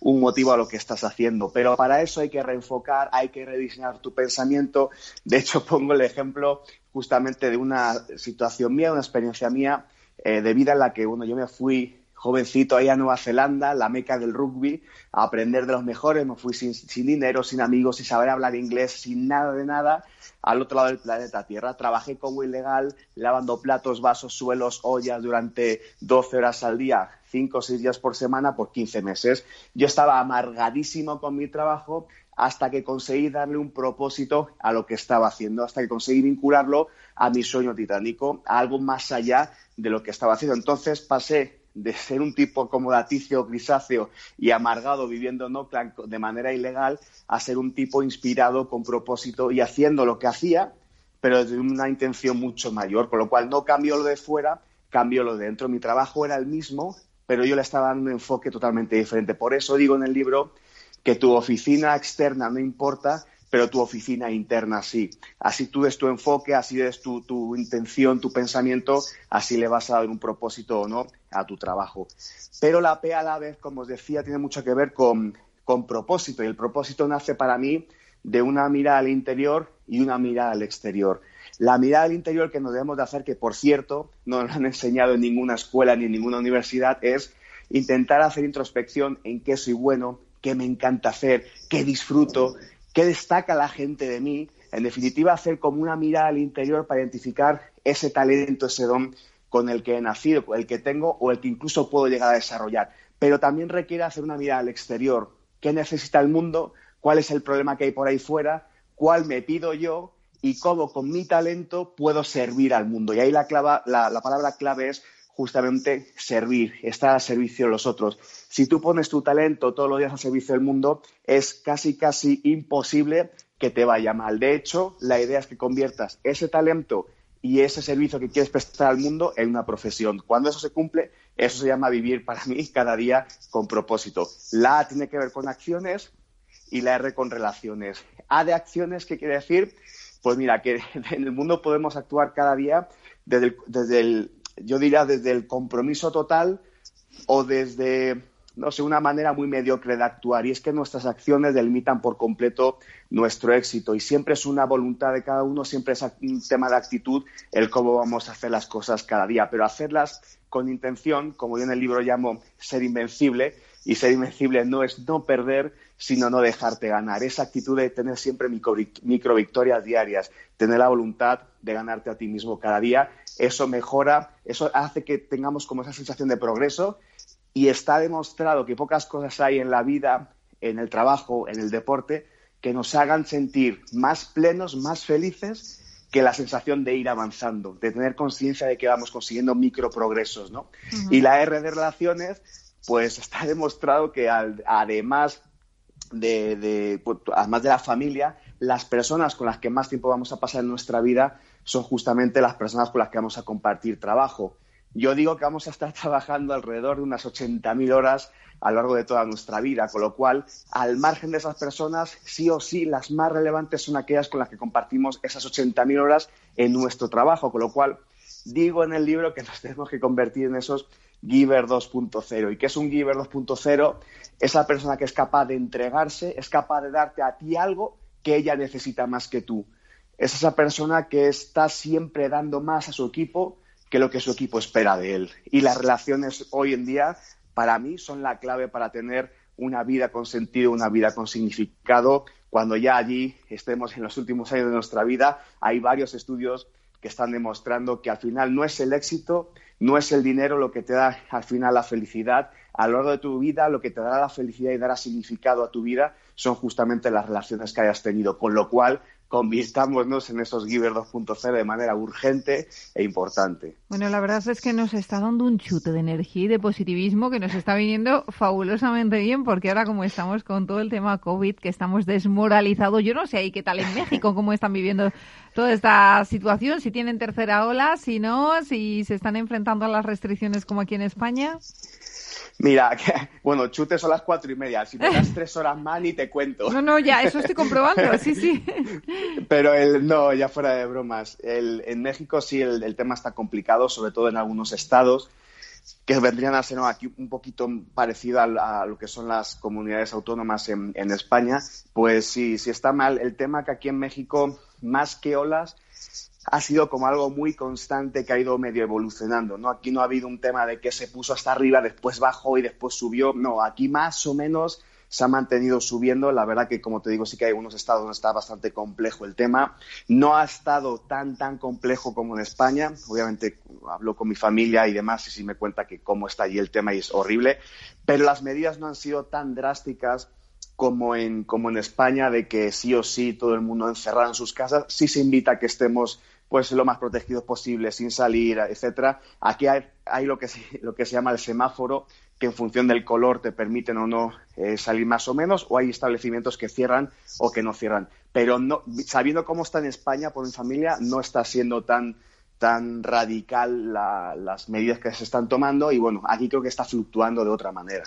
un motivo a lo que estás haciendo. Pero para eso hay que reenfocar, hay que rediseñar tu pensamiento. De hecho, pongo el ejemplo justamente de una situación mía, una experiencia mía eh, de vida en la que, bueno, yo me fui jovencito ahí a Nueva Zelanda, la meca del rugby, a aprender de los mejores. Me fui sin, dinero, sin amigos, sin saber hablar inglés, sin nada de nada, al otro lado del planeta Tierra. Trabajé como ilegal, lavando platos, vasos, suelos, ollas durante 12 horas al día, 5 o 6 días por semana, por 15 meses. Yo estaba amargadísimo con mi trabajo hasta que conseguí darle un propósito a lo que estaba haciendo, hasta que conseguí vincularlo a mi sueño titánico, a algo más allá de lo que estaba haciendo. Entonces pasé de ser un tipo acomodaticio, grisáceo y amargado viviendo en Oakland de manera ilegal a ser un tipo inspirado con propósito y haciendo lo que hacía, pero de una intención mucho mayor, con lo cual no cambió lo de fuera, cambió lo de dentro. Mi trabajo era el mismo, pero yo le estaba dando un enfoque totalmente diferente. Por eso digo en el libro que tu oficina externa no importa, pero tu oficina interna sí. Así tú des tu enfoque, así des tu, tu intención, tu pensamiento, así le vas a dar un propósito o no a tu trabajo. Pero la P a la vez, como os decía, tiene mucho que ver con, con propósito y el propósito nace para mí de una mirada al interior y una mirada al exterior. La mirada al interior que nos debemos de hacer, que por cierto no nos han enseñado en ninguna escuela ni en ninguna universidad, es intentar hacer introspección en qué soy bueno, qué me encanta hacer, qué disfruto, qué destaca la gente de mí. En definitiva, hacer como una mirada al interior para identificar ese talento, ese don con el que he nacido, el que tengo o el que incluso puedo llegar a desarrollar. Pero también requiere hacer una mirada al exterior. ¿Qué necesita el mundo? ¿Cuál es el problema que hay por ahí fuera? ¿Cuál me pido yo? Y cómo con mi talento puedo servir al mundo. Y ahí la, la palabra clave es justamente servir, estar al servicio de los otros. Si tú pones tu talento todos los días al servicio del mundo, es casi, casi imposible que te vaya mal. De hecho, la idea es que conviertas ese talento y ese servicio que quieres prestar al mundo en una profesión. Cuando eso se cumple, eso se llama vivir para mí cada día con propósito. La A tiene que ver con acciones y la R con relaciones. A de acciones, ¿qué quiere decir? Pues mira, que en el mundo podemos actuar cada día desde desde el yo diría desde el compromiso total o desde, no sé, una manera muy mediocre de actuar. Y es que nuestras acciones delimitan por completo nuestro éxito. Y siempre es una voluntad de cada uno, siempre es un tema de actitud el cómo vamos a hacer las cosas cada día. Pero hacerlas con intención, como yo en el libro llamo ser invencible, y ser invencible no es no perder, sino no dejarte ganar. Esa actitud de tener siempre micro, micro victorias diarias, tener la voluntad de ganarte a ti mismo cada día eso mejora, eso hace que tengamos como esa sensación de progreso y está demostrado que pocas cosas hay en la vida, en el trabajo, en el deporte, que nos hagan sentir más plenos, más felices que la sensación de ir avanzando, de tener conciencia de que vamos consiguiendo microprogresos, ¿no? Y la R de relaciones, pues está demostrado que además de, de, pues, además de la familia, las personas con las que más tiempo vamos a pasar en nuestra vida son justamente las personas con las que vamos a compartir trabajo. Yo digo que vamos a estar trabajando alrededor de unas 80.000 horas a lo largo de toda nuestra vida, con lo cual, al margen de esas personas, sí o sí, las más relevantes son aquellas con las que compartimos esas 80.000 horas en nuestro trabajo, con lo cual digo en el libro que nos tenemos que convertir en esos Giver 2.0. ¿Y qué es un Giver 2.0? Esa persona que es capaz de entregarse, es capaz de darte a ti algo que ella necesita más que tú es esa persona que está siempre dando más a su equipo que lo que su equipo espera de él. Y las relaciones hoy en día, para mí, son la clave para tener una vida con sentido, una vida con significado. Cuando ya allí estemos en los últimos años de nuestra vida, hay varios estudios que están demostrando que al final no es el éxito, no es el dinero lo que te da al final la felicidad. A lo largo de tu vida, lo que te dará la felicidad y dará significado a tu vida son justamente las relaciones que hayas tenido. Con lo cual, convirtámonos en esos Giver 2.0 de manera urgente e importante. Bueno, la verdad es que nos está dando un chute de energía y de positivismo que nos está viniendo fabulosamente bien porque ahora como estamos con todo el tema COVID, que estamos desmoralizados, yo no sé ahí qué tal en México, cómo están viviendo toda esta situación, si tienen tercera ola, si no, si se están enfrentando a las restricciones como aquí en España. Mira, bueno, chute son las cuatro y media. Si me das tres horas más, ni te cuento. No, no, ya, eso estoy comprobando, sí, sí. Pero el, no, ya fuera de bromas. El, en México sí el, tema está complicado, sobre todo en algunos estados, que vendrían a ser aquí un poquito parecido a, lo que son las comunidades autónomas en, en España. Pues sí, sí está mal. El tema que aquí en México, más que olas, ha sido como algo muy constante que ha ido medio evolucionando, ¿no? Aquí no ha habido un tema de que se puso hasta arriba, después bajó y después subió, no, aquí más o menos se ha mantenido subiendo, la verdad que como te digo sí que hay algunos estados donde está bastante complejo el tema, no ha estado tan tan complejo como en España, obviamente hablo con mi familia y demás y sí me cuenta que cómo está allí el tema y es horrible, pero las medidas no han sido tan drásticas como en, como en España, de que sí o sí todo el mundo encerrado en sus casas, sí se invita a que estemos pues lo más protegidos posible, sin salir, etcétera. Aquí hay, lo, que se, llama el semáforo, que en función del color te permiten o no eh, salir más o menos, o hay establecimientos que cierran o que no cierran. Pero no, sabiendo cómo está en España por mi familia, no está siendo tan tan radical las medidas que se están tomando y bueno, aquí creo que está fluctuando de otra manera.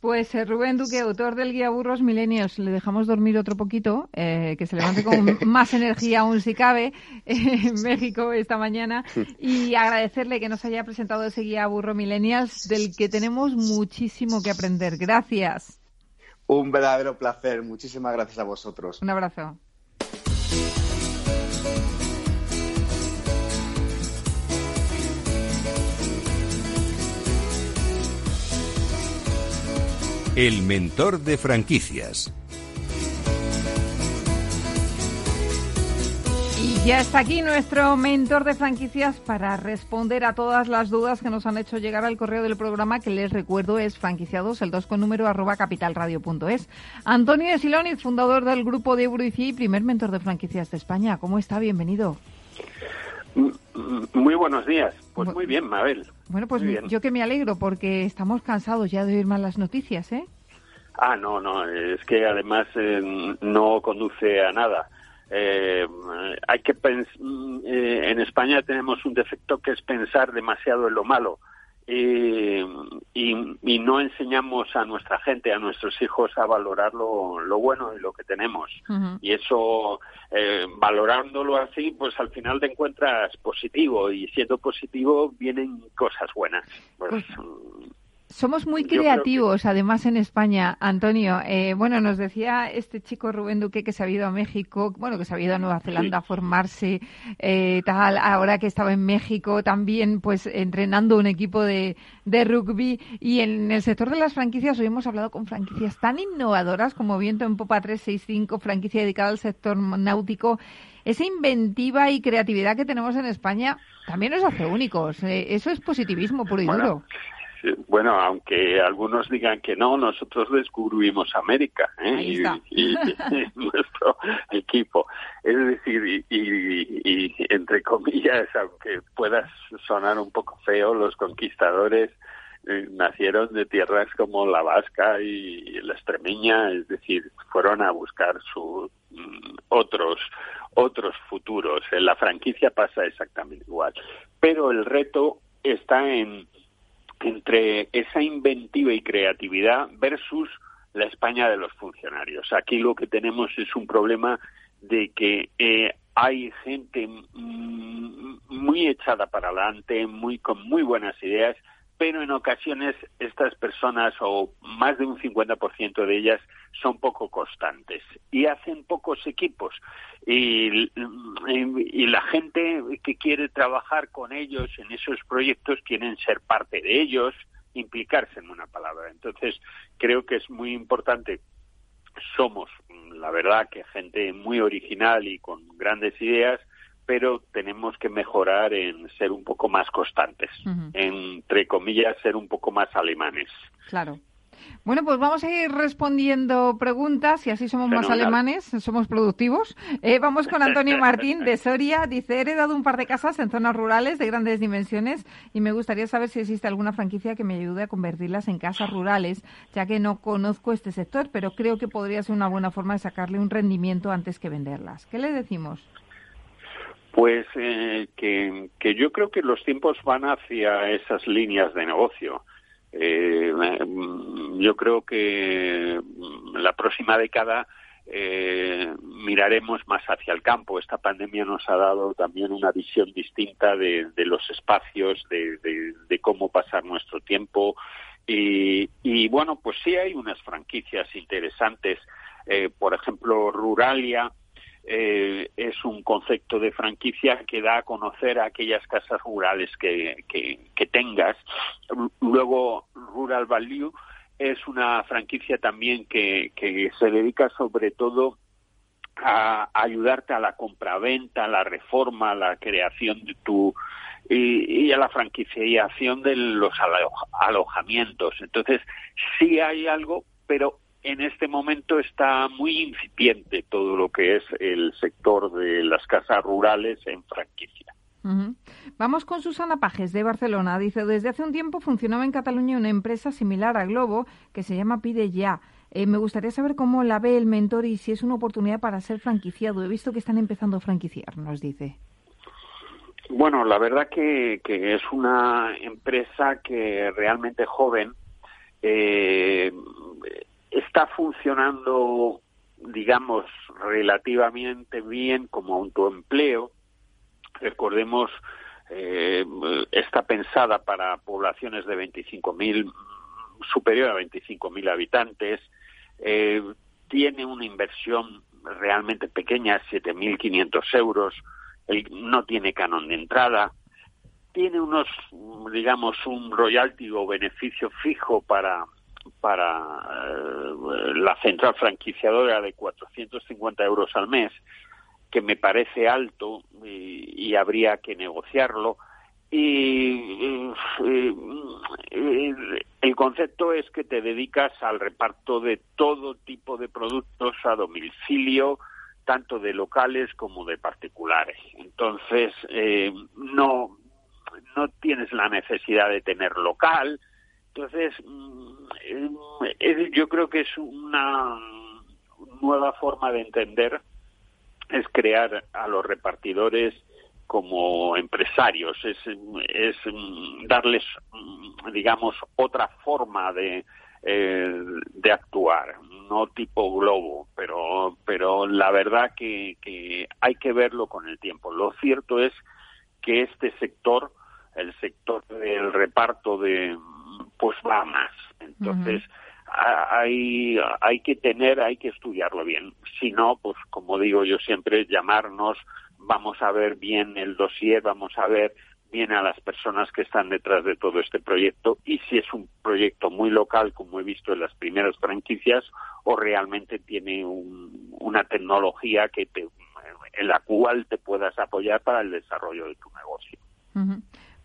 Pues eh, Rubén Duque, autor del guía Burros Milenios, le dejamos dormir otro poquito, eh, que se levante con más energía aún si cabe en México esta mañana y agradecerle que nos haya presentado ese guía Burro Millennials del que tenemos muchísimo que aprender. Gracias. Un verdadero placer. Muchísimas gracias a vosotros. Un abrazo. El mentor de franquicias. Y ya está aquí nuestro mentor de franquicias para responder a todas las dudas que nos han hecho llegar al correo del programa, que les recuerdo es franquiciados, el 2 con número arroba capitalradio.es. Antonio Siloniz, fundador del grupo de Eurici y primer mentor de franquicias de España. ¿Cómo está? Bienvenido. Muy buenos días. Pues muy bien, Mabel. Bueno, pues yo que me alegro porque estamos cansados ya de oír malas noticias, ¿eh? Ah, no, no, es que además eh, no conduce a nada. Eh, hay que eh, en España tenemos un defecto que es pensar demasiado en lo malo y, y, no enseñamos a nuestra gente, a nuestros hijos a valorar lo, lo bueno y lo que tenemos. Y eso, eh, valorándolo así, pues al final te encuentras positivo y siendo positivo vienen cosas buenas. Pues, pues somos muy creativos, además, en España, Antonio. Eh, bueno, nos decía este chico Rubén Duque que se ha ido a México, bueno, que se ha ido a Nueva Zelanda a formarse, eh, tal, ahora que estaba en México también, pues, entrenando un equipo de, de rugby. Y en el sector de las franquicias, hoy hemos hablado con franquicias tan innovadoras como Viento en Popa 365, franquicia dedicada al sector náutico. Esa inventiva y creatividad que tenemos en España también nos hace únicos. Eh, eso es positivismo puro y duro bueno, aunque algunos digan que no, nosotros descubrimos América ¿eh? y, nuestro equipo. Es decir, y, entre comillas, aunque pueda sonar un poco feo, los conquistadores eh, nacieron de tierras como la vasca y la extremeña, es decir, fueron a buscar sus mm, otros otros futuros. En la franquicia pasa exactamente igual, pero el reto está en entre esa inventiva y creatividad versus la España de los funcionarios. Aquí lo que tenemos es un problema de que eh, hay gente muy echada para adelante, muy con muy buenas ideas, pero en ocasiones estas personas, o más de un 50% de ellas, son poco constantes y hacen pocos equipos. Y, y, la gente que quiere trabajar con ellos en esos proyectos quieren ser parte de ellos, implicarse en una palabra. Entonces, creo que es muy importante. Somos, la verdad, que gente muy original y con grandes ideas, pero tenemos que mejorar en ser un poco más constantes, entre comillas, ser un poco más alemanes. Claro. Bueno, pues vamos a ir respondiendo preguntas y así somos más alemanes, somos productivos. Eh, vamos con Antonio Martín de Soria. Dice, he heredado un par de casas en zonas rurales de grandes dimensiones y me gustaría saber si existe alguna franquicia que me ayude a convertirlas en casas rurales, ya que no conozco este sector, pero creo que podría ser una buena forma de sacarle un rendimiento antes que venderlas. ¿Qué le decimos? Pues eh, que, yo creo que los tiempos van hacia esas líneas de negocio. Eh, mm, yo creo que mm, la próxima década eh, miraremos más hacia el campo. Esta pandemia nos ha dado también una visión distinta de, los espacios, de, cómo pasar nuestro tiempo. Y, y, bueno, pues sí hay unas franquicias interesantes. por ejemplo, Ruralia, eh, es un concepto de franquicia que da a conocer a aquellas casas rurales que, que, tengas. Luego, Rural Value es una franquicia también que, que se dedica sobre todo a ayudarte a la compraventa, a la reforma, la creación de tu y a la franquiciación de los alojamientos. Entonces, sí hay algo, pero en este momento está muy incipiente todo lo que es el sector de las casas rurales en franquicia. Vamos con Susana Pajes de Barcelona. Dice, desde hace un tiempo funcionaba en Cataluña una empresa similar a Globo que se llama Pide Ya. Eh, me gustaría saber cómo la ve el mentor y si es una oportunidad para ser franquiciado. He visto que están empezando a franquiciar, nos dice. Bueno, la verdad que, que es una empresa que realmente joven eh, está funcionando, digamos, relativamente bien como autoempleo. Recordemos, eh, está pensada para poblaciones de 25.000, superior a 25.000 habitantes. Eh, tiene una inversión realmente pequeña, 7.500 euros. no tiene canon de entrada tiene unos, digamos, un royalty o beneficio fijo para para eh, la central franquiciadora de 450 euros al mes, que me parece alto y, habría que negociarlo. Y el concepto es que te dedicas al reparto de todo tipo de productos a domicilio, tanto de locales como de particulares. Entonces, eh, no, no tienes la necesidad de tener local. Entonces, mm, yo creo que es una nueva forma de entender, es crear a los repartidores como empresarios, es, es mm, darles, mm, digamos, otra forma de, eh, de actuar, no tipo globo, pero, pero la verdad que, que hay que verlo con el tiempo. Lo cierto es que este sector el sector del reparto de pues va más. Entonces, hay, hay que tener, hay que estudiarlo bien. Si no, pues como digo yo siempre, llamarnos, vamos a ver bien el dossier, vamos a ver bien a las personas que están detrás de todo este proyecto y si es un proyecto muy local, como he visto en las primeras franquicias, o realmente tiene una tecnología que te, en la cual te puedas apoyar para el desarrollo de tu negocio.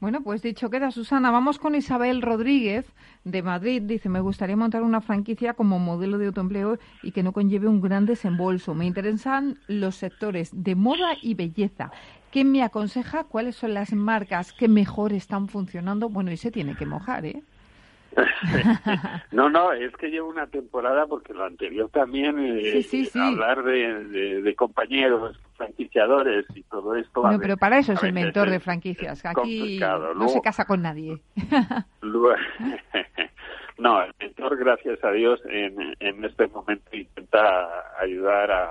Bueno, pues dicho queda, Susana. Vamos con Isabel Rodríguez de Madrid. Dice, me gustaría montar una franquicia como modelo de autoempleo y que no conlleve un gran desembolso. Me interesan los sectores de moda y belleza. ¿Qué me aconseja? ¿Cuáles son las marcas que mejor están funcionando? Bueno, y se tiene que mojar, ¿eh? no, no, es que llevo una temporada porque lo anterior también, eh, hablar de, compañeros, franquiciadores y todo esto. No, pero para eso es el mentor de franquicias. Aquí no se casa con nadie. no, el mentor, gracias a Dios, en, en este momento intenta ayudar a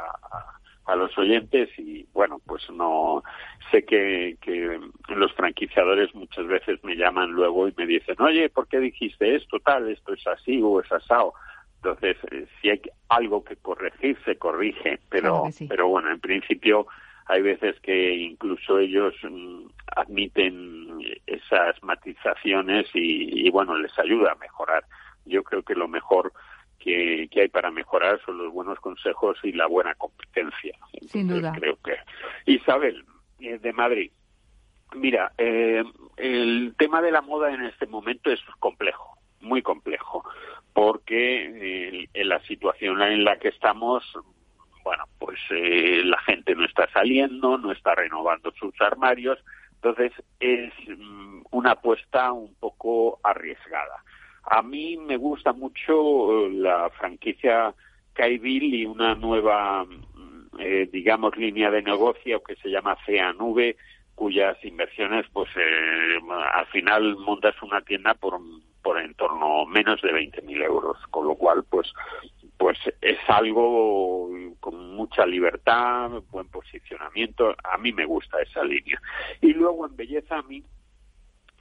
a los oyentes y bueno pues no sé que, que los franquiciadores muchas veces me llaman luego y me dicen oye ¿por qué dijiste esto tal esto es así o es asado entonces eh, si hay algo que corregir se corrige pero pero bueno en principio hay veces que incluso ellos mm, admiten esas matizaciones y, y bueno les ayuda a mejorar yo creo que lo mejor que, hay para mejorar son los buenos consejos y la buena competencia. Sin duda. Creo que. Isabel, eh, de Madrid. Mira, eh, el tema de la moda en este momento es complejo, muy complejo, porque eh, en la situación en la que estamos, bueno, pues la gente no está saliendo, no está renovando sus armarios, entonces es mm, una apuesta un poco arriesgada. A mí me gusta mucho eh, la franquicia Kaibil y una nueva, mm, eh, digamos, línea de negocio que se llama CEA Nube, cuyas inversiones, pues, eh, al final montas una tienda por, por en torno menos de 20.000 euros, con lo cual, pues, pues es algo con mucha libertad, buen posicionamiento. A mí me gusta esa línea. Y luego en belleza a mí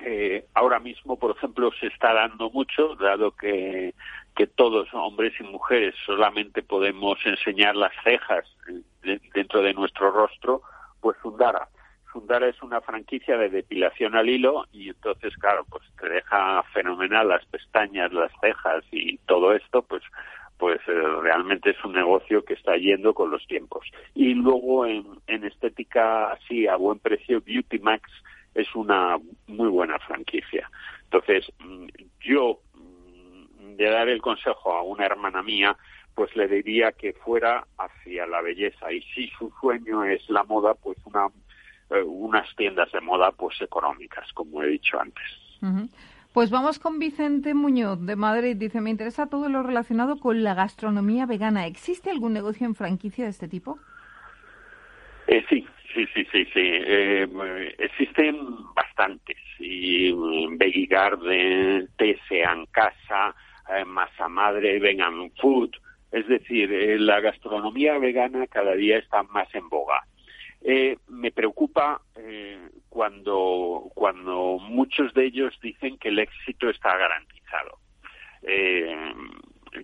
eh, ahora mismo, por ejemplo, se está dando mucho, dado que, que todos, hombres y mujeres, solamente podemos enseñar las cejas dentro de nuestro rostro, pues Fundara. Fundara es una franquicia de depilación al hilo y entonces, claro, pues te deja fenomenal las pestañas, las cejas y todo esto, pues pues eh, realmente es un negocio que está yendo con los tiempos. Y luego en, en estética así a buen precio, Beauty Max es una muy buena franquicia. Entonces, mm, yo mm, de dar el consejo a una hermana mía, pues le diría que fuera hacia la belleza y si su sueño es la moda, pues una eh, unas tiendas de moda pues económicas, como he dicho antes. Pues vamos con Vicente Muñoz de Madrid. Dice, me interesa todo lo relacionado con la gastronomía vegana. ¿Existe algún negocio en franquicia de este tipo? Eh, sí, Sí, sí, sí, sí. Eh, existen bastantes. Y Veggie Garden, TSA en casa, eh, masa madre, vegan food. Es decir, eh, la gastronomía vegana cada día está más en boga. Eh, me preocupa cuando, cuando muchos de ellos dicen que el éxito está garantizado.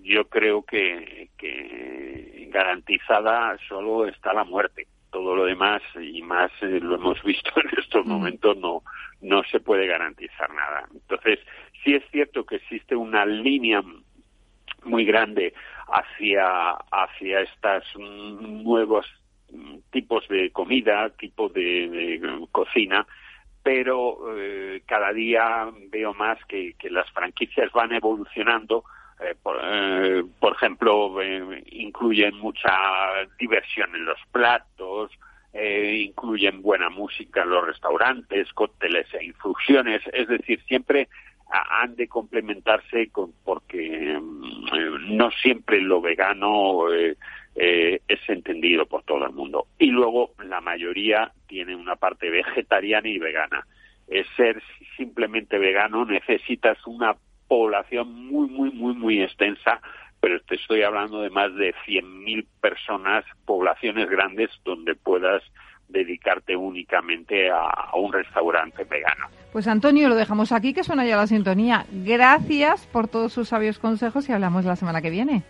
yo creo que, que garantizada solo está la muerte. Todo lo demás y más lo hemos visto en estos momentos no no se puede garantizar nada. Entonces sí es cierto que existe una línea muy grande hacia, hacia estos nuevos tipos de comida, tipo de, cocina, pero eh, cada día veo más que, las franquicias van evolucionando. Eh, por, eh, por, ejemplo, incluyen mucha diversión en los platos, incluyen buena música en los restaurantes, cócteles e infusiones, es decir, siempre han de complementarse con, porque mm, no siempre lo vegano eh, es entendido por todo el mundo. Y luego la mayoría tiene una parte vegetariana y vegana. Ser simplemente vegano necesitas una población muy, muy, muy, muy extensa, pero te estoy hablando de más de 100.000 personas, poblaciones grandes donde puedas dedicarte únicamente a, un restaurante vegano. Pues Antonio, lo dejamos aquí, que suena ya la sintonía. Gracias por todos sus sabios consejos y hablamos la semana que viene.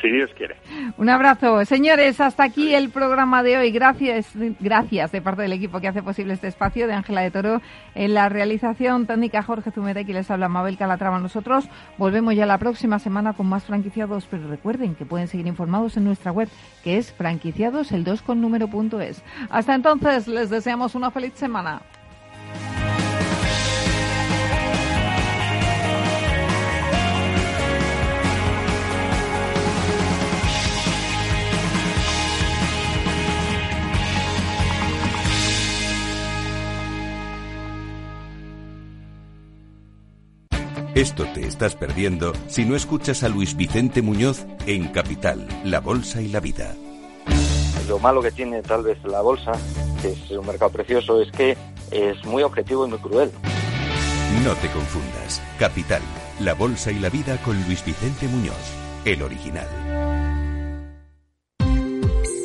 Si Dios quiere. Un abrazo. Señores, hasta aquí el programa de hoy. Gracias, gracias de parte del equipo que hace posible este espacio de Ángela de Toro en la realización técnica Jorge Zumeta y les habla Mabel Calatrava. Nosotros volvemos ya la próxima semana con más franquiciados, pero recuerden que pueden seguir informados en nuestra web que es franquiciados el 2 con número punto es. Hasta entonces, les deseamos una feliz semana. Esto te estás perdiendo si no escuchas a Luis Vicente Muñoz en Capital, La Bolsa y la Vida. Lo malo que tiene tal vez la bolsa, que es un mercado precioso, es que es muy objetivo y muy cruel. No te confundas. Capital, La Bolsa y la Vida con Luis Vicente Muñoz, el original.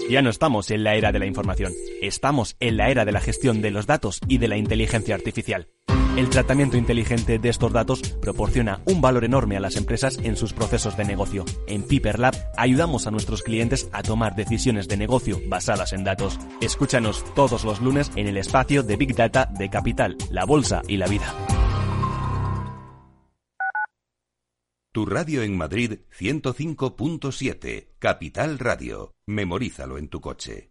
Ya no estamos en la era de la información, estamos en la era de la gestión de los datos y de la inteligencia artificial. El tratamiento inteligente de estos datos proporciona un valor enorme a las empresas en sus procesos de negocio. En Piper Lab ayudamos a nuestros clientes a tomar decisiones de negocio basadas en datos. Escúchanos todos los lunes en el espacio de Big Data de Capital, la Bolsa y la Vida. Tu radio en Madrid 105.7, Capital Radio. Memorízalo en tu coche.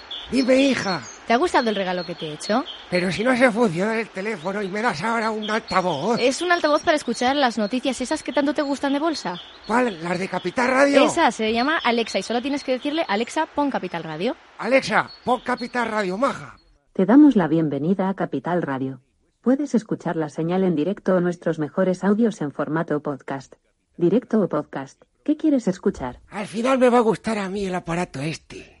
Dime, hija. ¿Te ha gustado el regalo que te he hecho? Pero si no se funciona el teléfono y me das ahora un altavoz. Es un altavoz para escuchar las noticias esas que tanto te gustan de bolsa. ¿Cuál? ¿Las de Capital Radio? Esa se llama Alexa y solo tienes que decirle Alexa, pon Capital Radio. Alexa, pon Capital Radio, maja. Te damos la bienvenida a Capital Radio. Puedes escuchar la señal en directo o nuestros mejores audios en formato podcast. Directo o podcast. ¿Qué quieres escuchar? Al final me va a gustar a mí el aparato este.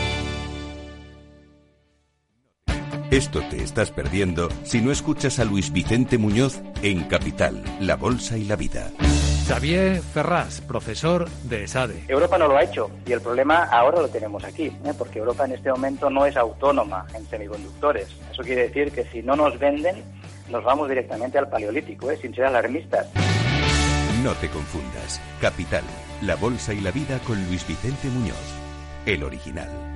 Esto te estás perdiendo si no escuchas a Luis Vicente Muñoz en Capital, La Bolsa y la Vida. Xavier Ferraz, profesor de ESADE. Europa no lo ha hecho y el problema ahora lo tenemos aquí, ¿eh? porque Europa en este momento no es autónoma en semiconductores. Eso quiere decir que si no nos venden, nos vamos directamente al paleolítico, ¿eh? sin ser alarmistas. No te confundas. Capital, La Bolsa y la Vida con Luis Vicente Muñoz, el original.